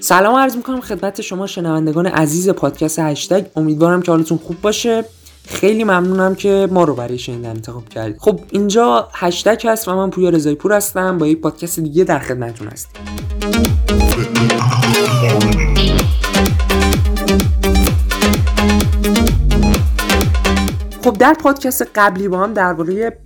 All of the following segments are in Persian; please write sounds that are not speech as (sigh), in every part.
سلام عرض می‌کنم خدمت شما شنوندگان عزیز پادکست هشتگ. امیدوارم که حالتون خوب باشه. خیلی ممنونم که ما رو برای شنیدن انتخاب کردید. خب اینجا هشتگ هست و من پویا رضایی پور هستم. با یک پادکست دیگه در خدمتتون هستم. خب در پادکست قبلی با هم درباره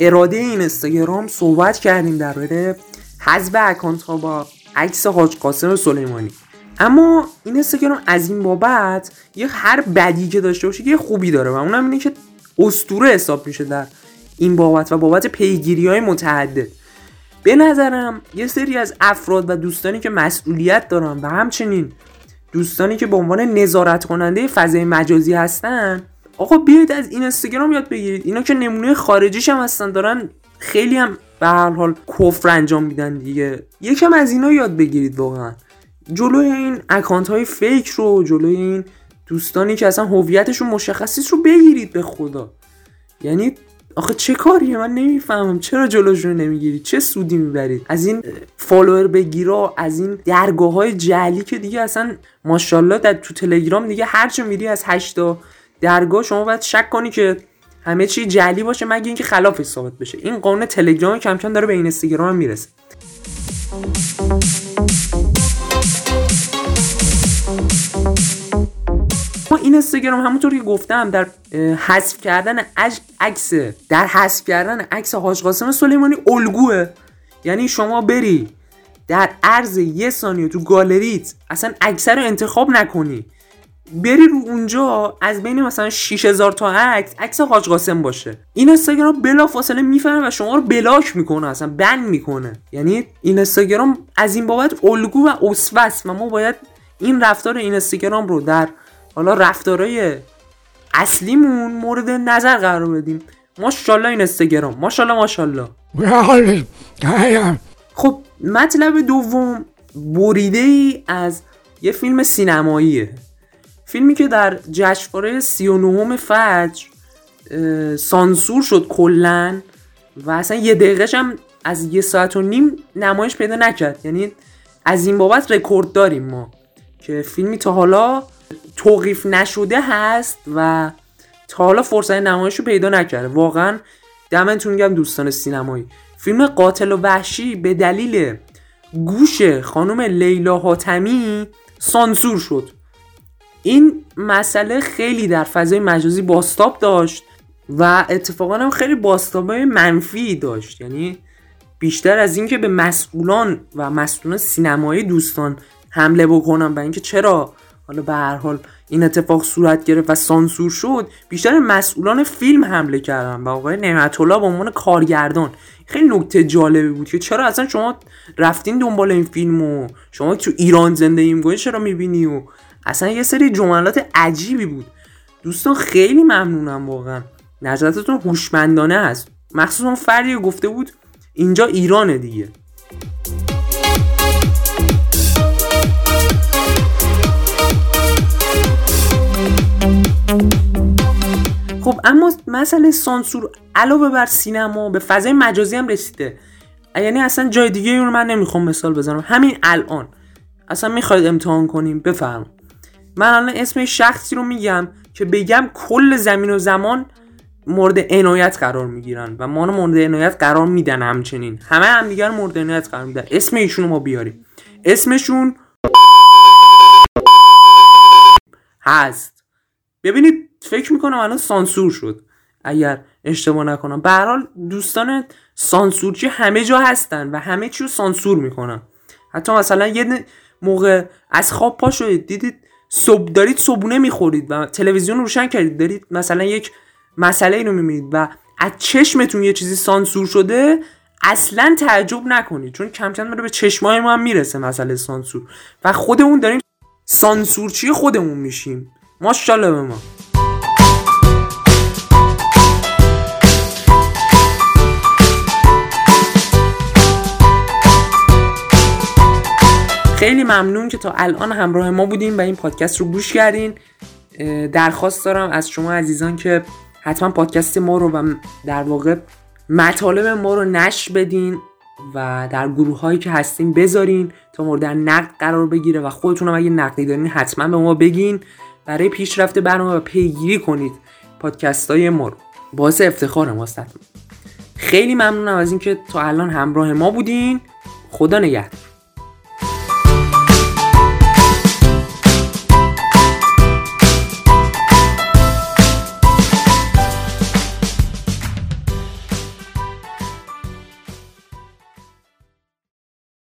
اراده این اینستاگرام صحبت کردیم درباره حذف اکانت ها با عکس حاج قاسم سلیمانی. اما این اینستاگرام از این بابت یه هر بدی که داشته باشه یه خوبی داره و اونم اینه که استوره حساب میشه در این بابت و بابت پیگیری های متعدد. به نظرم یه سری از افراد و دوستانی که مسئولیت دارن و همچنین دوستانی که به عنوان نظارت کننده فضای مجازی هستن آقا بیاید از این اینستاگرام یاد بگیرید. اینا که نمونه خارجیش هم هستن دارن خیلی هم به هر حال کفر انجام میدن دیگه. یکم از اینا یاد بگیرید واقعا. جلوی این account های fake رو جلوی این دوستانی که اصلا هویتشون مشخص نیست رو بگیرید به خدا. یعنی آخه چه کاریه؟ من نمی‌فهمم. چرا جلوشون نمی‌گیرید؟ چه سودی می‌برید؟ از این follower بگیرا از این درگاه های جعلی که دیگه اصلا ماشاءالله در تو تلگرام دیگه هرچه میری از هشتا درگاه شما باید شک کنی که همه چی جعلی باشه مگه اینکه خلافش ثابت بشه. این قانون تلگرام کم کم داره به این اینستاگرام هم می‌رسه. ما این اینستاگرام همونطور که گفتم در حذف کردن عکس در حذف کردن عکس حاج قاسم سلیمانی الگوه. یعنی شما بری در عرض یه ثانیه تو گالریت اصلا عکس رو انتخاب نکنی. بری رو اونجا از بین مثلا 6000 تا عکس عکس حاج قاسم باشه. این اینستاگرام بلا فاصله می‌فهمه و شما رو بلاک می‌کنه اصلا بند می‌کنه. یعنی این اینستاگرام از این بابت الگو و اسوه و ما باید این رفتار این اینستاگرام رو در حالا رفتارهای اصلیمون مورد نظر قرار بدیم. ماشاءالله این اینستاگرام ماشاءالله ماشاءالله. (laughs) خب مطلب دوم بریده ای از یه فیلم سینماییه. فیلمی که در جشنواره 39 فجر سانسور شد کلا و اصلا یه دقیقهش هم از یه ساعت و نیم نمایش پیدا نکرد. یعنی از این بابت رکورد داریم ما که فیلمی تا حالا توقیف نشده هست و تا حالا فرصت نمایش رو پیدا نکرده. واقعا دمتون گم دوستان سینمایی. فیلم قاتل و وحشی به دلیل گوش خانم لیلا حاتمی سانسور شد. این مسئله خیلی در فضای مجازی باستاب داشت و اتفاقا هم خیلی باستابای منفی داشت. یعنی بیشتر از اینکه به مسئولان و مسئولان سینمایی دوستان حمله بکنم و اینکه چرا حالا به هر حال این اتفاق صورت گرفت و سانسور شد بیشتر مسئولان فیلم حمله کردن و آقای نعمت الله به عنوان کارگردان. خیلی نکته جالبی بود که چرا اصلا شما رفتین دنبال این فیلم و شما تو ایران زندگی می‌کنید چرا می‌بینی و اصلا یه سری جملات عجیبی بود. دوستان خیلی ممنونم واقعا. نظراتتون هوشمندانه هست مخصوصا فردی گفته بود اینجا ایرانه دیگه. خب اما مسئله سانسور علاوه بر سینما به فضای مجازی هم رسیده. یعنی اصلا جای دیگه رو من نمی‌خوام مثال بزنم. همین الان. اصلا می‌خواید امتحان کنیم؟ بفرم من الان اسم شخصی رو میگم که بگم کل زمین و زمان مورد عنایت قرار می‌گیرن و ما رو مورد عنایت قرار میدن همچنین. همه هم دیگر مورد عنایت قرار میدن. اسم ایشون رو ما بیاریم. اسمشون هست. ببینید فکر می‌کنم الان سانسور شد. اگر اشتباه نکنم. به حال دوستان سانسورچی همه جا هستن و همه چی رو سانسور می‌کنن. حتی مثلا یه موقع از خواب پا شدید. دیدید صبح دارید صبونه می‌خورید و تلویزیون روشن کردید. دارید مثلا یک مسئله اینو می‌بینید و از چشمتون یه چیزی سانسور شده اصلا تعجب نکنید. چون کم کم به چشمای ما هم می‌رسه مسئله سانسور. و خودمون داریم سانسورچی خودمون میشیم. ماشاءالله به ما. خیلی ممنون که تا الان همراه ما بودیم و این پادکست رو گوش کردین. درخواست دارم از شما عزیزان که حتما پادکست ما رو و در واقع مطالب ما رو نش بدین و در گروه هایی که هستین بذارین تا مورد نقد قرار بگیره و خودتون هم اگه نقدی دارین حتما به ما بگین. برای پیشرفت برنامه و پیگیری کنید پادکست های ما رو. باعث افتخار ماست خیلی ممنونم از اینکه تا الان همراه ما بودین. خدا نگهدار.